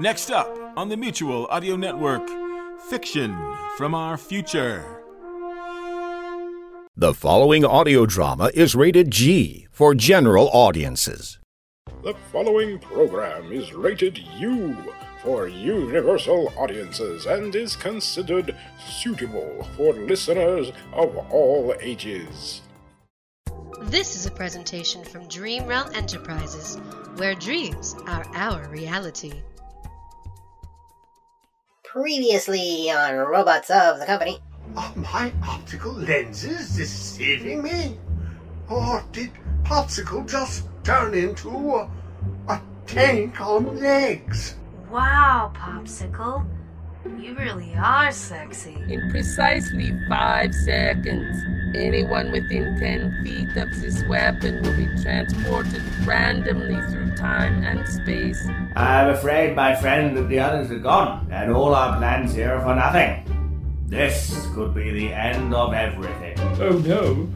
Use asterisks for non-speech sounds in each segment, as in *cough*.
Next up on the Mutual Audio Network, Fiction from Our Future. The following audio drama is rated G for general audiences. The following program is rated U for universal audiences and is considered suitable for listeners of all ages. This is a presentation from Dream Realm Enterprises, where dreams are our reality. Previously on Robots of the Company. Are my optical lenses deceiving me? Or did Popsicle just turn into a, a tank on legs? Wow, Popsicle. You really are sexy. In precisely five seconds, anyone within 10 feet of this weapon will be transported randomly through time and space. I'm afraid, my friend, that the others are gone, and all our plans here are for nothing. This could be the end of everything. Oh no,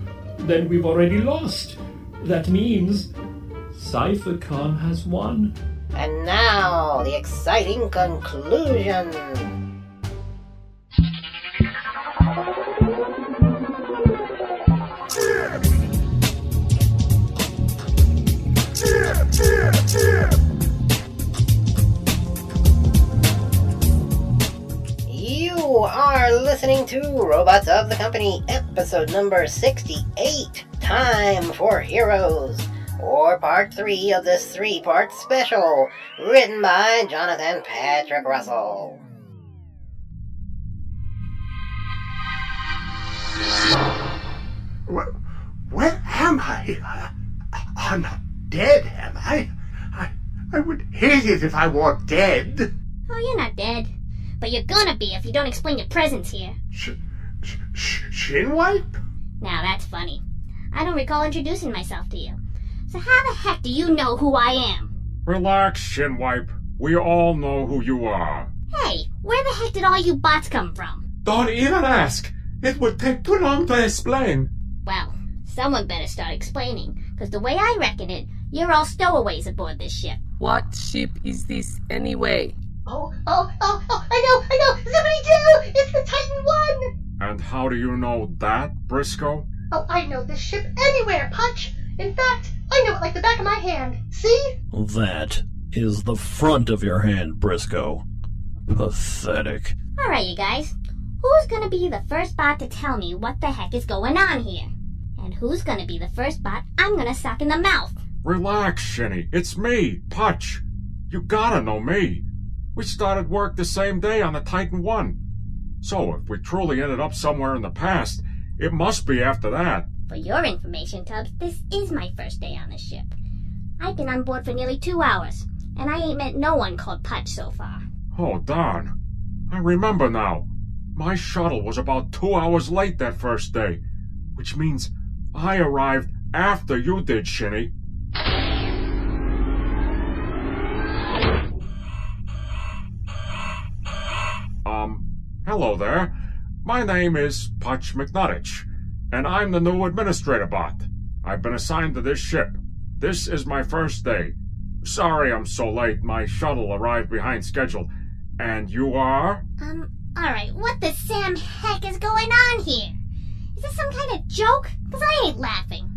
then we've already lost. That means CypherCon has won. And now, the exciting conclusion. You are listening to Robots of the Company, episode number 68 Time for Heroes, or part 3 of this three part special, written by Jonathan Patrick Russell. Where, where am I? I? I'm not dead, am I? I? I would hate it if I were dead. Oh, you're not dead. But you're gonna be if you don't explain your presence here. Sh- sh- sh- shin wipe? Now that's funny. I don't recall introducing myself to you. So how the heck do you know who I am? Relax, Shinwipe. We all know who you are. Hey, where the heck did all you bots come from? Don't even ask. It would take too long to explain. Well, someone better start explaining, because the way I reckon it, you're all stowaways aboard this ship. What ship is this anyway? Oh, oh, oh, oh, I know, I know! Somebody do! It's the Titan One! And how do you know that, Briscoe? Oh, I know this ship anywhere, Punch! In fact, I know it like the back of my hand. See? That is the front of your hand, Briscoe. Pathetic. Alright, you guys. Who's gonna be the first bot to tell me what the heck is going on here? And who's gonna be the first bot I'm gonna suck in the mouth? Relax, Shinny. It's me, Putch. You gotta know me. We started work the same day on the Titan One. So if we truly ended up somewhere in the past, it must be after that. For your information, Tubbs, this is my first day on the ship. I've been on board for nearly two hours, and I ain't met no one called Putch so far. Oh, darn. I remember now. My shuttle was about two hours late that first day, which means I arrived after you did, Shinny. Um, hello there. My name is Putch McNuttich, and I'm the new administrator bot. I've been assigned to this ship. This is my first day. Sorry I'm so late. My shuttle arrived behind schedule. And you are? Um, alright, what the Sam heck is going on here? Is this some kind of joke? Because I ain't laughing.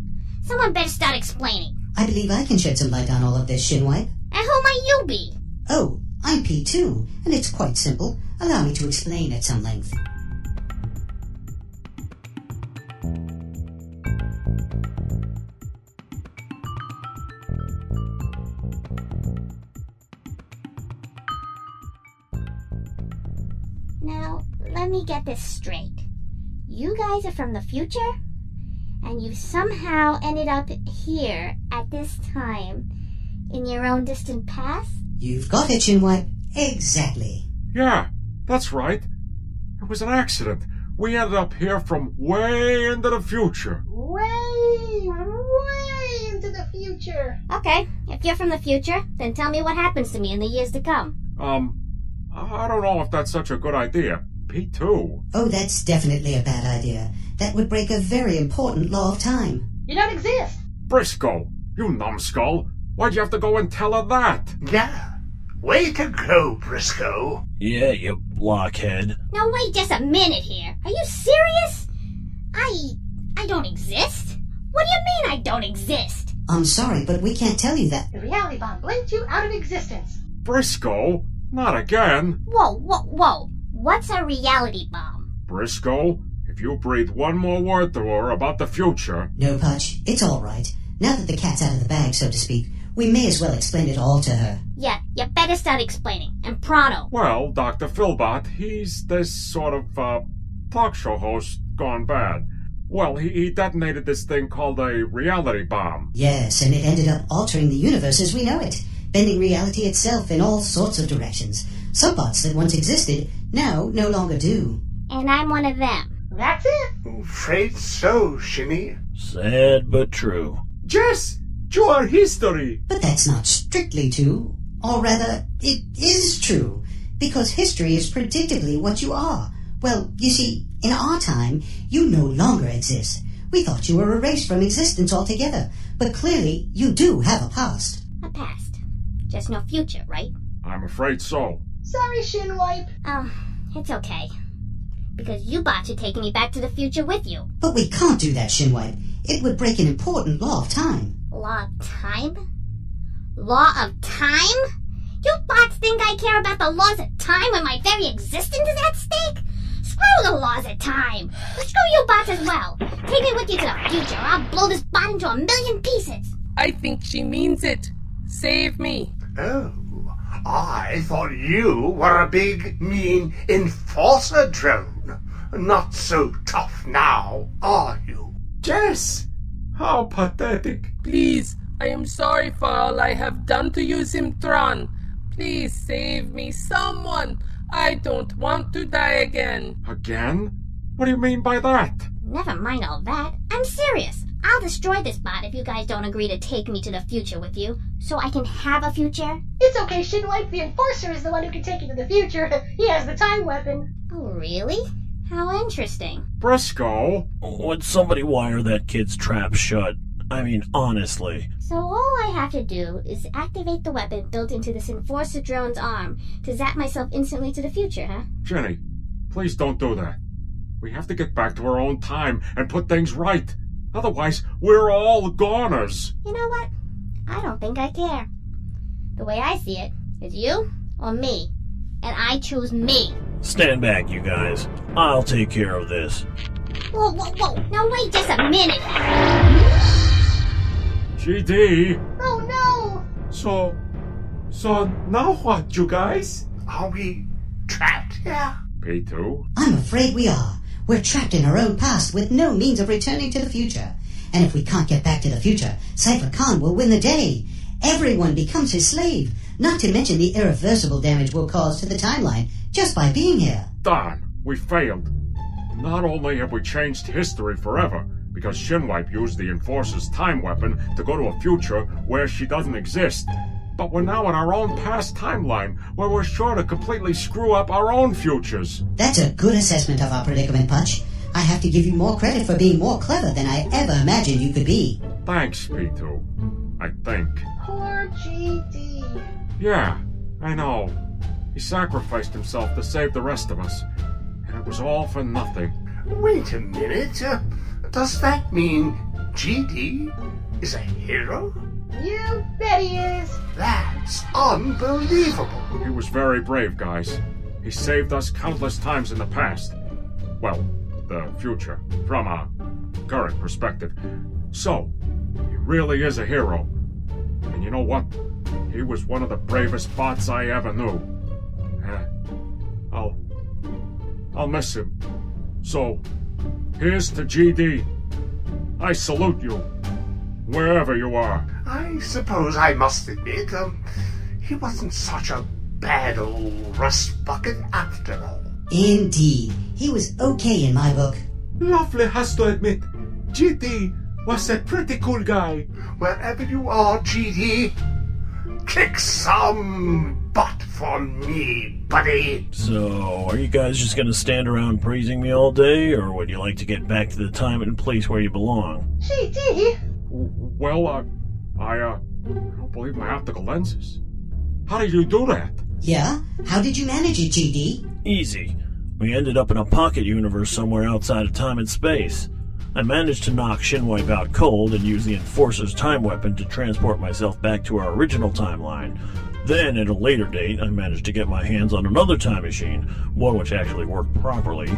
Someone better start explaining. I believe I can shed some light on all of this, Shinwipe. And who might you be? Oh, I'm P2, and it's quite simple. Allow me to explain at some length. Get this straight. You guys are from the future? And you somehow ended up here at this time in your own distant past? You've got it, Shinwipe. Exactly. Yeah, that's right. It was an accident. We ended up here from way into the future. Way, way into the future. Okay, if you're from the future, then tell me what happens to me in the years to come. Um, I don't know if that's such a good idea. P2. Oh, that's definitely a bad idea. That would break a very important law of time. You don't exist. Briscoe, you numbskull. Why'd you have to go and tell her that? Yeah. Way to go, Briscoe. Yeah, you blockhead. Now wait just a minute here. Are you serious? I I don't exist? What do you mean I don't exist? I'm sorry, but we can't tell you that. The reality bomb blinked you out of existence. Briscoe? Not again. Whoa, whoa, whoa. What's a reality bomb? Briscoe, if you breathe one more word to her about the future. No, Putch, it's all right. Now that the cat's out of the bag, so to speak, we may as well explain it all to her. Yeah, you better start explaining. And pronto. Well, Dr. Philbot, he's this sort of, uh, talk show host gone bad. Well, he, he detonated this thing called a reality bomb. Yes, and it ended up altering the universe as we know it, bending reality itself in all sorts of directions. Some parts that once existed now no longer do. And I'm one of them. That's it. Afraid so, Shinny. Sad but true. Jess, you are history. But that's not strictly true. Or rather, it is true. Because history is predictably what you are. Well, you see, in our time, you no longer exist. We thought you were erased from existence altogether. But clearly, you do have a past. A past. Just no future, right? I'm afraid so. Sorry, Shinwipe. Oh, it's okay. Because you bots are taking me back to the future with you. But we can't do that, Shinwipe. It would break an important law of time. Law of time? Law of time? You bots think I care about the laws of time when my very existence is at stake? Screw the laws of time! Screw you bots as well! Take me with you to the future, or I'll blow this bot into a million pieces! I think she means it. Save me. Oh, I thought you were a big, mean enforcer drone. Not so tough now, are you? Jess, how pathetic. Please, I am sorry for all I have done to you, Zimtron. Please save me, someone. I don't want to die again. Again? What do you mean by that? Never mind all that. I'm serious. I'll destroy this bot if you guys don't agree to take me to the future with you, so I can have a future. It's okay, Shinwipe. The Enforcer is the one who can take you to the future. *laughs* he has the time weapon. Oh, really? How interesting. Briscoe? Would somebody wire that kid's trap shut? I mean, honestly. So all I have to do is activate the weapon built into this Enforcer drone's arm to zap myself instantly to the future, huh? Jenny, please don't do that. We have to get back to our own time and put things right. Otherwise, we're all goners. You know what? I don't think I care. The way I see it is you or me. And I choose me. Stand back, you guys. I'll take care of this. Whoa, whoa, whoa. Now wait just a minute. GD. Oh no! So, so now what, you guys? Are we trapped here? P2? I'm afraid we are. We're trapped in our own past with no means of returning to the future. And if we can't get back to the future, CypherCon will win the day. Everyone becomes his slave, not to mention the irreversible damage we'll cause to the timeline just by being here. Darn, we failed. Not only have we changed history forever, because Shinwipe used the Enforcer's time weapon to go to a future where she doesn't exist, but we're now in our own past timeline where we're sure to completely screw up our own futures. That's a good assessment of our predicament, Punch. I have to give you more credit for being more clever than I ever imagined you could be. Thanks, P2. I think. Poor GD. Yeah, I know. He sacrificed himself to save the rest of us. And it was all for nothing. Wait a minute. Uh, does that mean GD is a hero? You bet he is. That's unbelievable. He was very brave, guys. He saved us countless times in the past. Well, the future, from a current perspective. So, he really is a hero. And you know what? He was one of the bravest bots I ever knew. Eh, I'll. I'll miss him. So, here's to GD. I salute you, wherever you are. I suppose I must admit, um, he wasn't such a bad old rust bucket after all. Indeed, he was okay in my book. Lovely has to admit, GD was a pretty cool guy. Wherever you are, GD, kick some butt for me, buddy. So, are you guys just gonna stand around praising me all day, or would you like to get back to the time and place where you belong? GD, Well, uh, I, uh, don't believe my optical lenses. How did you do that? Yeah? How did you manage it, GD? Easy. We ended up in a pocket universe somewhere outside of time and space. I managed to knock Shinwipe out cold and use the Enforcer's time weapon to transport myself back to our original timeline. Then, at a later date, I managed to get my hands on another time machine, one which actually worked properly,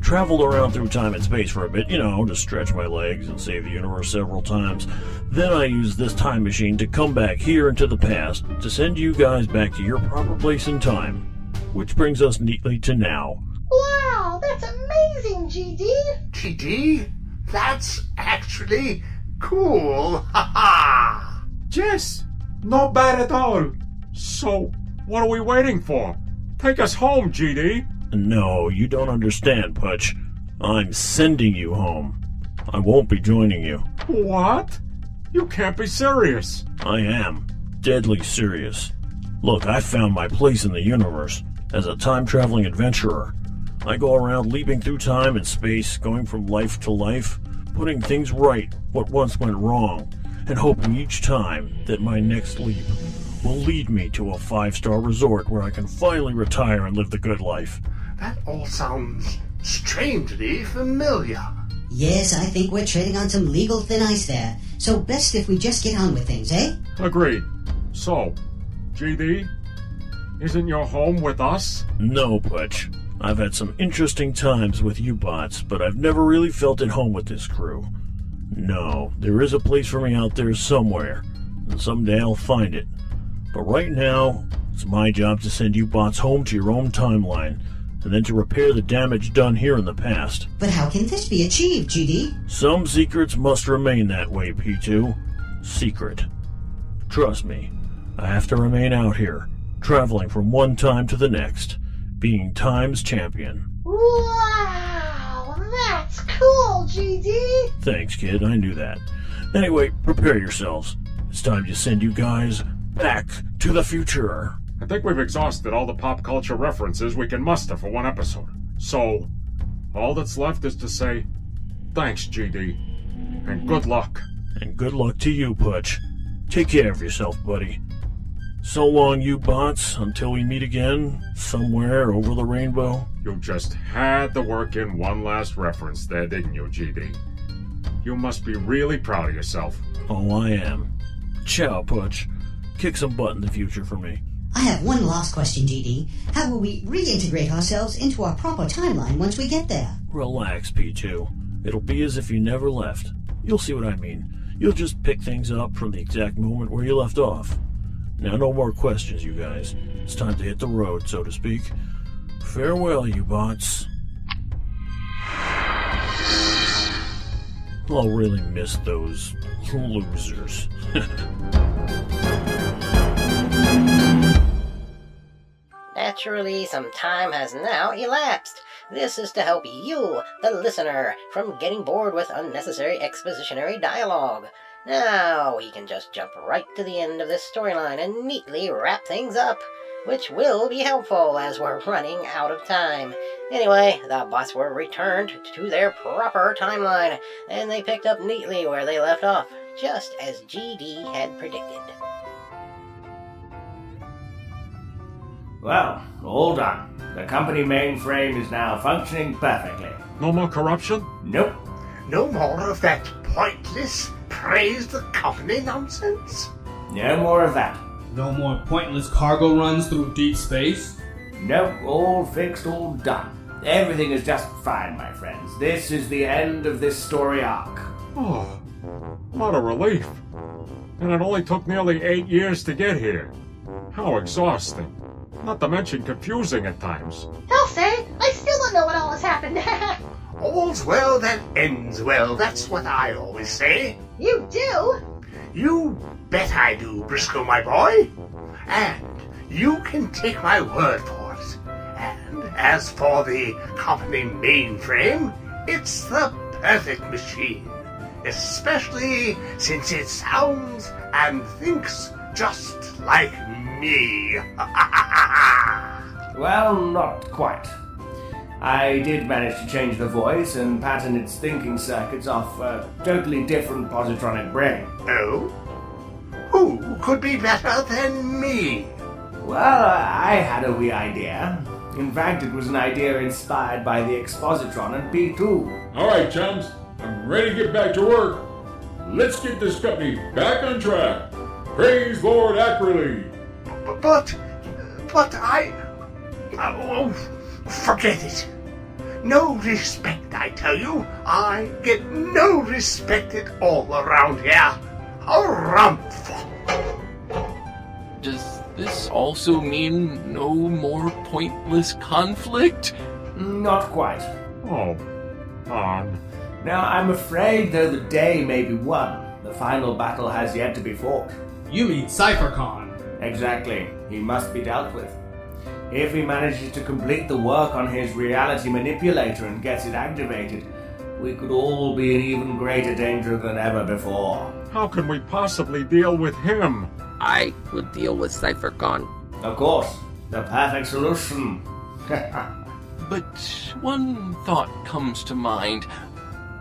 traveled around through time and space for a bit, you know, to stretch my legs and save the universe several times. Then I used this time machine to come back here into the past to send you guys back to your proper place in time. Which brings us neatly to now. wow, that's amazing, GD. GD, that's actually cool. *laughs* Ha ha! Yes, not bad at all. So, what are we waiting for? Take us home, GD. No, you don't understand, Putch. I'm sending you home. I won't be joining you. What? You can't be serious. I am. Deadly serious. Look, I found my place in the universe as a time traveling adventurer. I go around leaping through time and space, going from life to life, putting things right what once went wrong, and hoping each time that my next leap will lead me to a five star resort where I can finally retire and live the good life. That all sounds strangely familiar. Yes, I think we're treading on some legal thin ice there. So best if we just get on with things, eh? Agreed. So, GD, isn't your home with us? No, Putch. I've had some interesting times with you bots, but I've never really felt at home with this crew. No, there is a place for me out there somewhere, and someday I'll find it. But right now, it's my job to send you bots home to your own timeline, and then to repair the damage done here in the past. But how can this be achieved, GD? Some secrets must remain that way, P2. Secret. Trust me, I have to remain out here, traveling from one time to the next, being time's champion. Wow, that's cool, GD. Thanks, kid, I knew that. Anyway, prepare yourselves. It's time to send you guys back to the future. I think we've exhausted all the pop culture references we can muster for one episode. So, all that's left is to say, thanks, GD, and good luck. And good luck to you, Putch. Take care of yourself, buddy. So long, you bots, until we meet again, somewhere over the rainbow. You just had to work in one last reference there, didn't you, GD? You must be really proud of yourself. Oh, I am. Ciao, Putch. Kick some butt in the future for me. I have one last question, GD. How will we reintegrate ourselves into our proper timeline once we get there? Relax, P2. It'll be as if you never left. You'll see what I mean. You'll just pick things up from the exact moment where you left off. Now, no more questions, you guys. It's time to hit the road, so to speak. Farewell, you bots. I'll really miss those losers. *laughs* Naturally, some time has now elapsed. This is to help you, the listener, from getting bored with unnecessary expositionary dialogue. Now we can just jump right to the end of this storyline and neatly wrap things up, which will be helpful as we're running out of time. Anyway, the bots were returned to their proper timeline, and they picked up neatly where they left off, just as GD had predicted. Well, all done. The company mainframe is now functioning perfectly. No more corruption? Nope. No more of that pointless praise the company nonsense? No more of that. No more pointless cargo runs through deep space? Nope, all fixed, all done. Everything is just fine, my friends. This is the end of this story arc. Oh, what a relief. And it only took nearly eight years to get here. How exhausting. Not to mention confusing at times. I'll say, I still don't know what all has happened. *laughs* All's well that ends well, that's what I always say. you do? You bet I do, Briscoe, my boy. And you can take my word for it. And as for the company mainframe, it's the perfect machine. Especially since it sounds and thinks just like me. *laughs* Well, not quite. I did manage to change the voice and pattern its thinking circuits off a totally different positronic brain. Oh? Who could be better than me? Well, I had a wee idea. In fact, it was an idea inspired by the Expositron and P2. All right, chums, I'm ready to get back to work. Let's get this company back on track. Praise Lord Ackerley. But, but I. Oh, forget it. No respect, I tell you. I get no respect at all around here. Harumph! Does this also mean no more pointless conflict? Not quite. Oh, on. Now, I'm afraid though the day may be won, the final battle has yet to be fought. You mean CypherCon? Exactly. He must be dealt with. If he manages to complete the work on his reality manipulator and gets it activated, we could all be in even greater danger than ever before. How can we possibly deal with him? I will deal with CypherCon. Of course, the perfect solution. *laughs* But one thought comes to mind.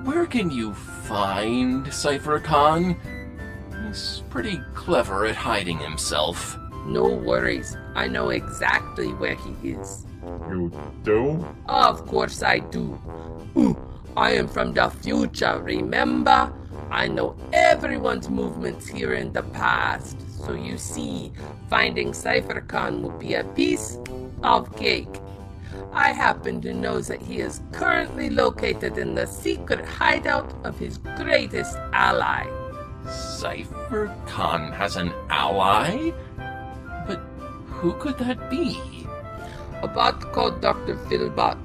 Where can you find CypherCon? He's pretty clever at hiding himself. No worries. I know exactly where he is. You do? Of course I do. Ooh, I am from the future, remember? I know everyone's movements here in the past. So you see, finding CypherCon will be a piece of cake. I happen to know that he is currently located in the secret hideout of his greatest ally. CypherCon has an ally? But who could that be? A bot called Dr. Philbot,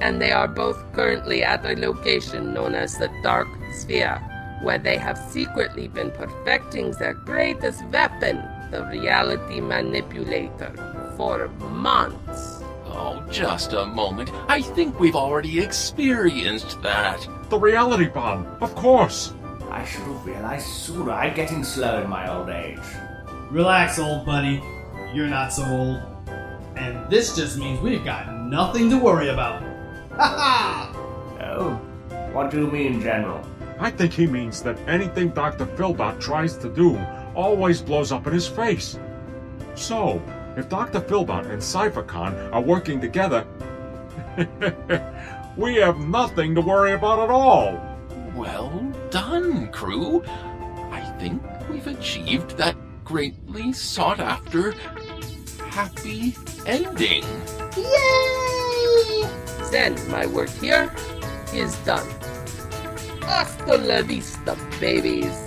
and they are both currently at a location known as the Dark Sphere, where they have secretly been perfecting their greatest weapon, the reality manipulator, for months. Oh, just a moment. I think we've already experienced that. The reality bomb, of course. I should have realized sooner. I'm getting slow in my old age. Relax, old buddy. You're not so old. And this just means we've got nothing to worry about. Ha ha! Oh, what do you mean, General? I think he means that anything Dr. Philbot tries to do always blows up in his face. So, if Dr. Philbot and CypherCon are working together, *laughs* we have nothing to worry about at all. Well done, crew. I think we've achieved that greatly sought after happy ending. Yay! Then my work here is done. Hasta la vista, babies.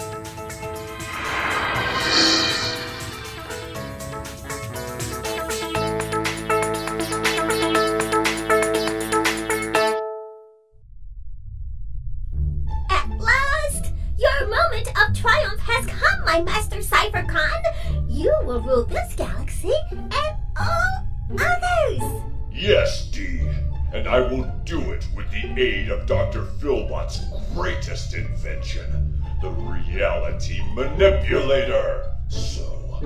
At last, your moment of triumph has come, my master CypherCon. You will rule this galaxy and all others. Yes, Dee, and I will do it with the aid of Dr. Philbot's greatest invention, the reality manipulator. So,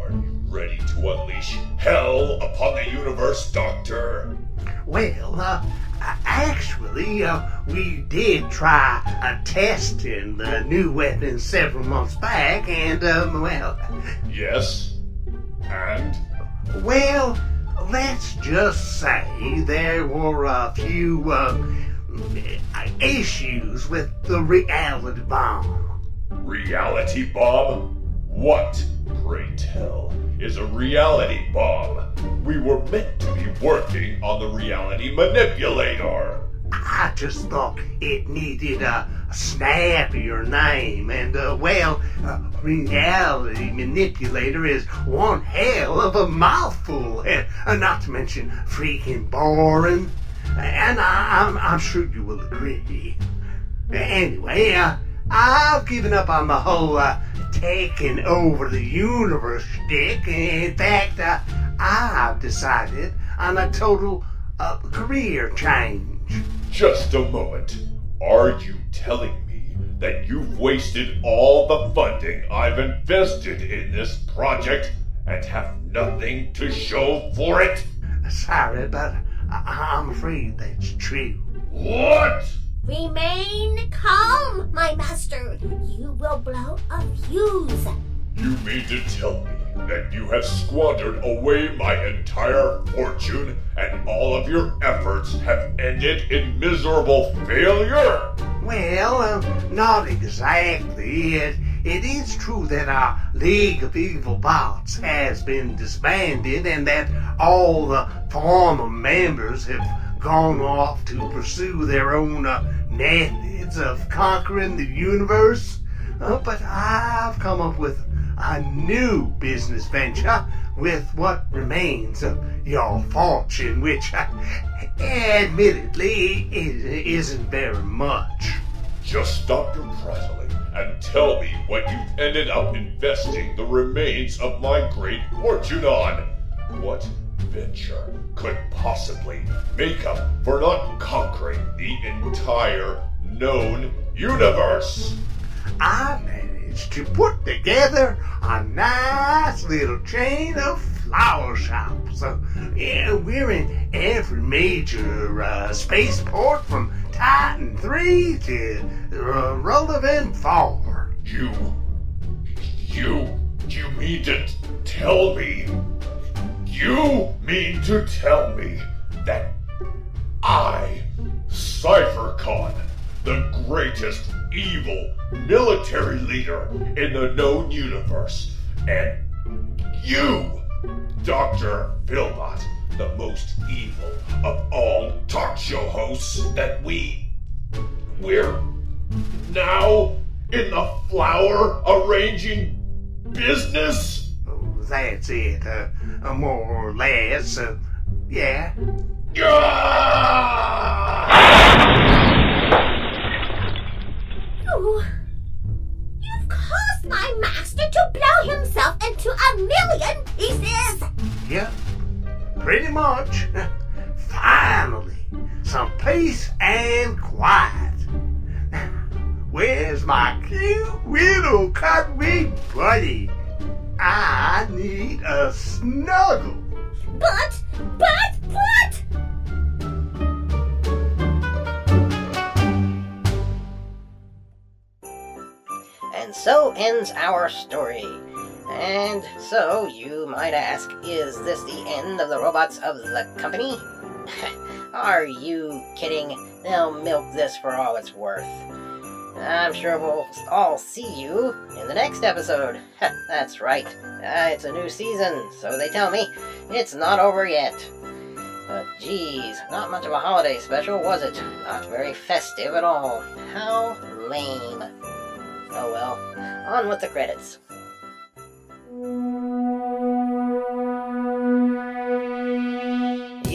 are you ready to unleash hell upon the universe, Doctor? Well, uh, actually, uh, we did try uh, testing the new weapon several months back, and, um, well, Yes? And? well, let's just say there were a few uh, issues with the reality bomb. Reality bomb? What, pray tell, is a reality bomb? We were meant to be working on the reality manipulator. I just thought it needed a snappier name, and uh, well, uh, reality manipulator is one hell of a mouthful, and uh, not to mention freaking boring. And I, I'm, I'm sure you will agree. Anyway, uh, I've given up on my whole uh, taking over the universe shtick. In fact, uh, I've decided on a total uh, career change. Just a moment. Are you telling me that you've wasted all the funding I've invested in this project and have nothing to show for it? Sorry, but I- I'm afraid that's true. What? Remain calm, my master. You will blow a fuse. You mean to tell me that you have squandered away my entire fortune and all of your efforts have ended in miserable failure? Well, um, not exactly. It, it is true that our League of Evil Bots has been disbanded and that all the former members have gone off to pursue their own uh, methods of conquering the universe. Uh, but I've come up with a new business venture with what remains of your fortune, which uh, admittedly is, isn't very much. Just stop your prattling and tell me what you've ended up investing the remains of my great fortune on. What venture could possibly make up for not conquering the entire known universe? I managed to put together a nice little chain of flower shops. Uh, yeah, we're in every major uh, spaceport from Titan 3 to uh, Relevant 4. You. You. You mean to tell me? You mean to tell me that I, CypherCon, the greatest evil military leader in the known universe, and you, Dr. Philbot, the most evil of all talk show hosts, that we. We're now in the flower arranging business? That's it, uh, more or less. Uh, yeah. You. You've caused my master to blow himself into a million pieces. Yeah, pretty much. *laughs* Finally, some peace and quiet. Now, *laughs* where's my cute little cuddly buddy? I need a snuggle. But, but, but! And so ends our story. And so, you might ask, is this the end of the robots of the company? *laughs* Are you kidding? They'll milk this for all it's worth. I'm sure we'll all see you in the next episode. *laughs* That's right. Uh, it's a new season, so they tell me. It's not over yet. But geez, not much of a holiday special, was it? Not very festive at all. How lame. Oh well, on with the credits.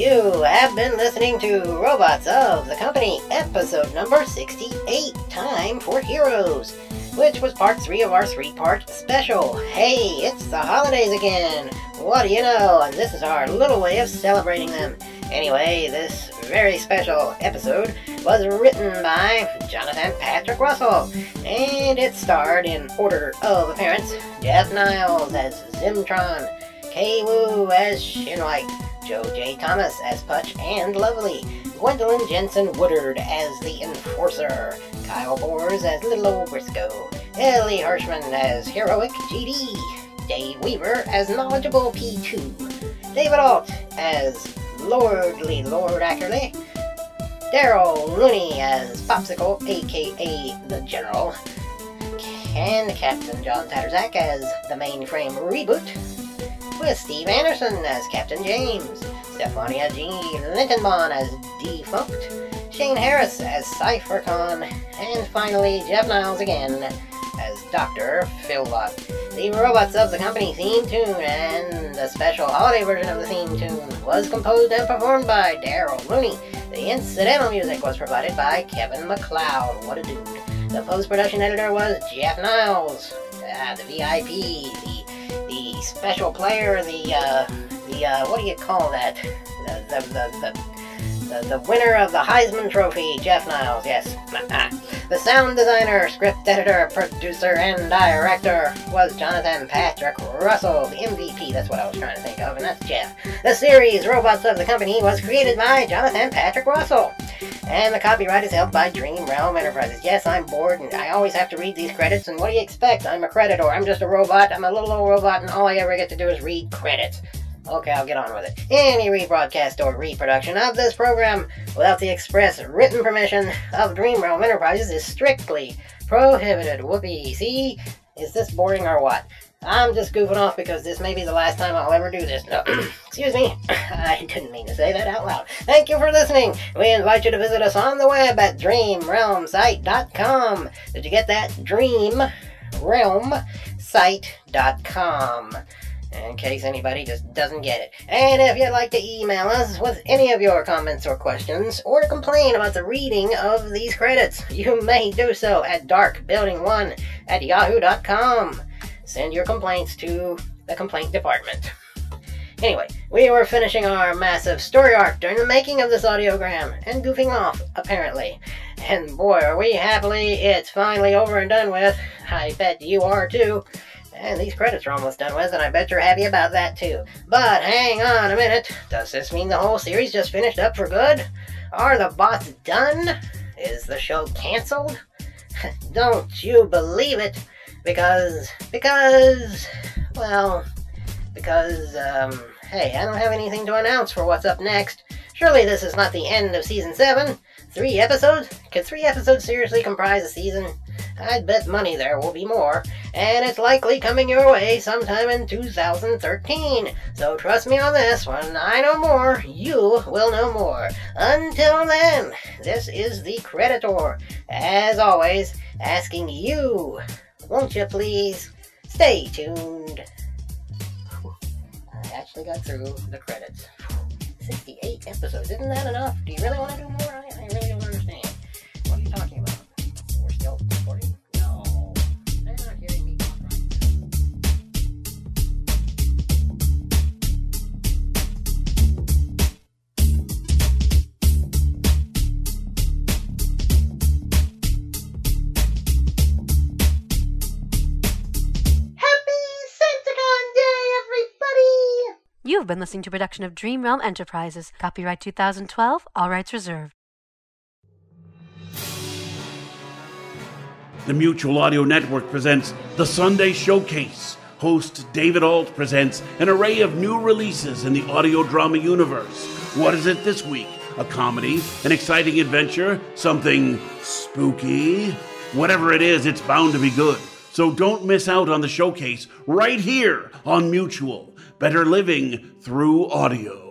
You have been listening to Robots of the Company, episode number 68, Time for Heroes, which was part 3 of our 3 part special. Hey, it's the holidays again! What do you know? And this is our little way of celebrating them. Anyway, this very special episode was written by Jonathan Patrick Russell, and it starred in order of appearance Jeff Niles as Zimtron, Kay Wu as Shinwipe, Joe J. Thomas as Putch and Lovely, Gwendolyn Jensen Woodard as the Enforcer, Kyle Bors as Little Old Briscoe, Ellie Hirschman as Heroic GD, Dave Weaver as Knowledgeable P2, David Alt as Lordly Lord Ackerley, Daryl Looney as Popsicle, aka the General, and Captain John Tattersack as the Mainframe Reboot, with Steve Anderson as Captain James, Stephania G. Lintonbon as Defunct, Shane Harris as CypherCon, and finally Jeff Niles again as Dr. Philbot. The Robots of the Company theme tune and the special holiday version of the theme tune was composed and performed by Daryl Rooney. The incidental music was provided by Kevin MacLeod. What a dude. The post production editor was Jeff Niles. Uh, the VIP, the special player, the uh, the uh, what do you call that? The the the, the the, the winner of the Heisman Trophy, Jeff Niles, yes. *laughs* the sound designer, script editor, producer, and director was Jonathan Patrick Russell, the MVP, that's what I was trying to think of, and that's Jeff. The series Robots of the Company was created by Jonathan Patrick Russell. And the copyright is held by Dream Realm Enterprises. Yes, I'm bored and I always have to read these credits, and what do you expect? I'm a creditor. I'm just a robot. I'm a little old robot, and all I ever get to do is read credits. Okay, I'll get on with it. Any rebroadcast or reproduction of this program without the express written permission of Dream Realm Enterprises is strictly prohibited. Whoopee. See? Is this boring or what? I'm just goofing off because this may be the last time I'll ever do this. No, *clears throat* excuse me. *clears throat* I didn't mean to say that out loud. Thank you for listening. We invite you to visit us on the web at dreamrealmsite.com. Did you get that? Dreamrealmsite.com in case anybody just doesn't get it. And if you'd like to email us with any of your comments or questions, or to complain about the reading of these credits, you may do so at darkbuilding1 at yahoo.com. Send your complaints to the complaint department. Anyway, we were finishing our massive story arc during the making of this audiogram, and goofing off, apparently. And boy, are we happily it's finally over and done with. I bet you are too. And these credits are almost done with, and I bet you're happy about that too. But hang on a minute. Does this mean the whole series just finished up for good? Are the bots done? Is the show canceled? *laughs* Don't you believe it? Because, because, well, because, um, hey, I don't have anything to announce for what's up next. Surely this is not the end of season 7. Three episodes? Could three episodes seriously comprise a season? I'd bet money there will be more, and it's likely coming your way sometime in 2013. So trust me on this, when I know more, you will know more. Until then, this is the Creditor, as always, asking you, won't you please stay tuned? I actually got through the credits. 68 episodes, isn't that enough? Do you really want to do more? I, I really don't everybody! You have been listening to production of Dream Realm Enterprises. Copyright 2012, all rights reserved. The Mutual Audio Network presents The Sunday Showcase. Host David Alt presents an array of new releases in the audio drama universe. What is it this week? A comedy? An exciting adventure? Something spooky? Whatever it is, it's bound to be good. So don't miss out on the showcase right here on Mutual. Better living through audio.